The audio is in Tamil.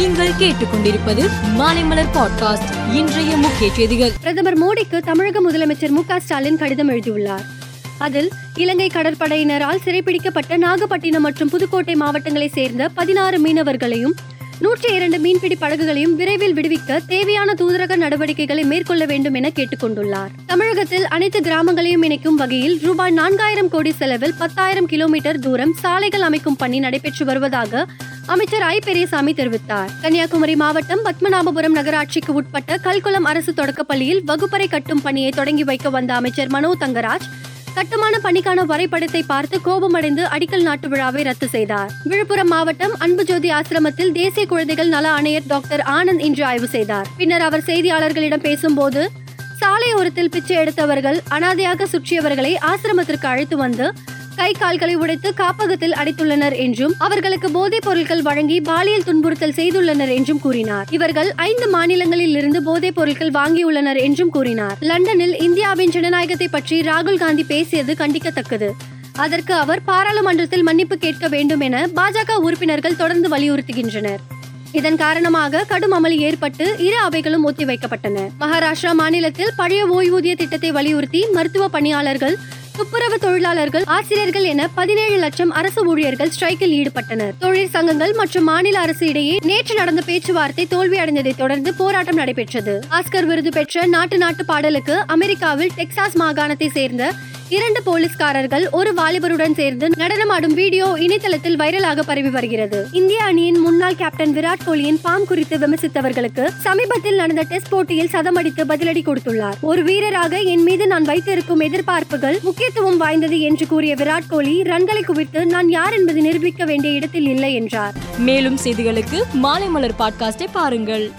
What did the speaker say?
நீங்கள் கேட்டுக்கொண்டிருப்பது மாலைமலர் பாட்காஸ்ட் இன்றைய முக்கிய செய்திகள். பிரதமர் மோடிக்கு தமிழக முதலமைச்சர் மு ஸ்டாலின் கடிதம் எழுதியுள்ளார். அதில் இலங்கை கடற்படையினரால் சிறைப்பிடிக்கப்பட்ட நாகப்பட்டினம் மற்றும் புதுக்கோட்டை மாவட்டங்களைச் சேர்ந்த பதினாறு மீனவர்களையும் நூற்றி இரண்டு மீன்பிடி படகுகளையும் விரைவில் விடுவிக்க தேவையான தூதரக நடவடிக்கைகளை மேற்கொள்ள வேண்டும் என கேட்டுக்கொண்டுள்ளார். தமிழகத்தில் அனைத்து கிராமங்களையும் இணைக்கும் வகையில் ரூபாய் நான்காயிரம் கோடி செலவில் பத்தாயிரம் கிலோமீட்டர் தூரம் சாலைகள் அமைக்கும் பணி நடைபெற்று வருவதாக அமைச்சர் ஐ. பெரியசாமி தெரிவித்தார். கன்னியாகுமரி மாவட்டம் பத்மநாபபுரம் நகராட்சிக்கு உட்பட்ட கல்குளம் அரசு தொடக்கப்பள்ளியில் வகுப்பறை கட்டும் பணியை தொடங்கி வைக்க வந்த அமைச்சர் மனோ தங்கராஜ் கட்டுமான பணிக்கான வரைபடத்தை பார்த்து கோபமடைந்து அடிக்கல் நாட்டு விழாவை ரத்து செய்தார். விழுப்புரம் மாவட்டம் அன்புஜோதி ஆசிரமத்தில் தேசிய குழந்தைகள் நல ஆணையர் டாக்டர் ஆனந்த் இன்று ஆய்வு செய்தார். பின்னர் அவர் செய்தியாளர்களிடம் பேசும்போது சாலையோரத்தில் பிச்சை எடுத்தவர்கள் அனாதையாக சுற்றியவர்களை ஆசிரமத்திற்கு அழைத்து வந்து கை கால்களை உடைத்து காப்பகத்தில் அடைத்துள்ளனர் என்றும் அவர்களுக்கு போதைப் பொருட்கள் வழங்கி பாலியல் துன்புறுத்தல் செய்துள்ளனர் என்றும் கூறினார். இவர்கள் ஐந்து மாநிலங்களில் இருந்து போதைப் பொருட்கள் வாங்கியுள்ளனர் என்றும் கூறினார். லண்டனில் இந்தியாவின் ஜனநாயகத்தை பற்றி ராகுல் காந்தி பேசியது கண்டிக்கத்தக்கது. அதற்கு அவர் பாராளுமன்றத்தில் மன்னிப்பு கேட்க வேண்டும் என பாஜக உறுப்பினர்கள் தொடர்ந்து வலியுறுத்துகின்றனர். இதன் காரணமாக கடும் அமளி ஏற்பட்டு இரு அவைகளும் ஒத்திவைக்கப்பட்டன. மகாராஷ்டிரா மாநிலத்தில் பழைய ஓய்வூதிய திட்டத்தை வலியுறுத்தி மருத்துவ பணியாளர்கள் துப்புரவு தொழிலாளர்கள் ஆசிரியர்கள் என பதினேழு லட்சம் அரசு ஊழியர்கள் ஸ்ட்ரைக்கில் ஈடுபட்டனர். தொழிற்சங்கங்கள் மற்றும் மாநில அரசு இடையே நேற்று நடந்த பேச்சுவார்த்தை தோல்வியடைந்ததை தொடர்ந்து போராட்டம் நடைபெற்றது. ஆஸ்கர் விருது பெற்ற நாட்டு நாட்டு பாடலுக்கு அமெரிக்காவில் டெக்சாஸ் மாகாணத்தை சேர்ந்த இரண்டு போலீஸ்காரர்கள் ஒரு வாலிபருடன் சேர்ந்து நடனமாடும் வீடியோ இணையதளத்தில் வைரலாக பரவி வருகிறது. இந்திய அணியின் முன்னாள் கேப்டன் விராட் கோலியின் ஃபார்ம் குறித்து விமர்சித்தவர்களுக்கு சமீபத்தில் நடந்த டெஸ்ட் போட்டியில் சதமடித்து பதிலடி கொடுத்துள்ளார். ஒரு வீரராக என் மீது நான் வைத்திருக்கும் எதிர்பார்ப்புகள் முக்கியத்துவம் வாய்ந்தது என்று கூறிய விராட் கோலி ரன்களை குவித்து நான் யார் என்பதை நிரூபிக்க வேண்டிய இடத்தில் இல்லை என்றார். மேலும் செய்திகளுக்கு மாலைமலர் பாட்காஸ்டை பாருங்கள்.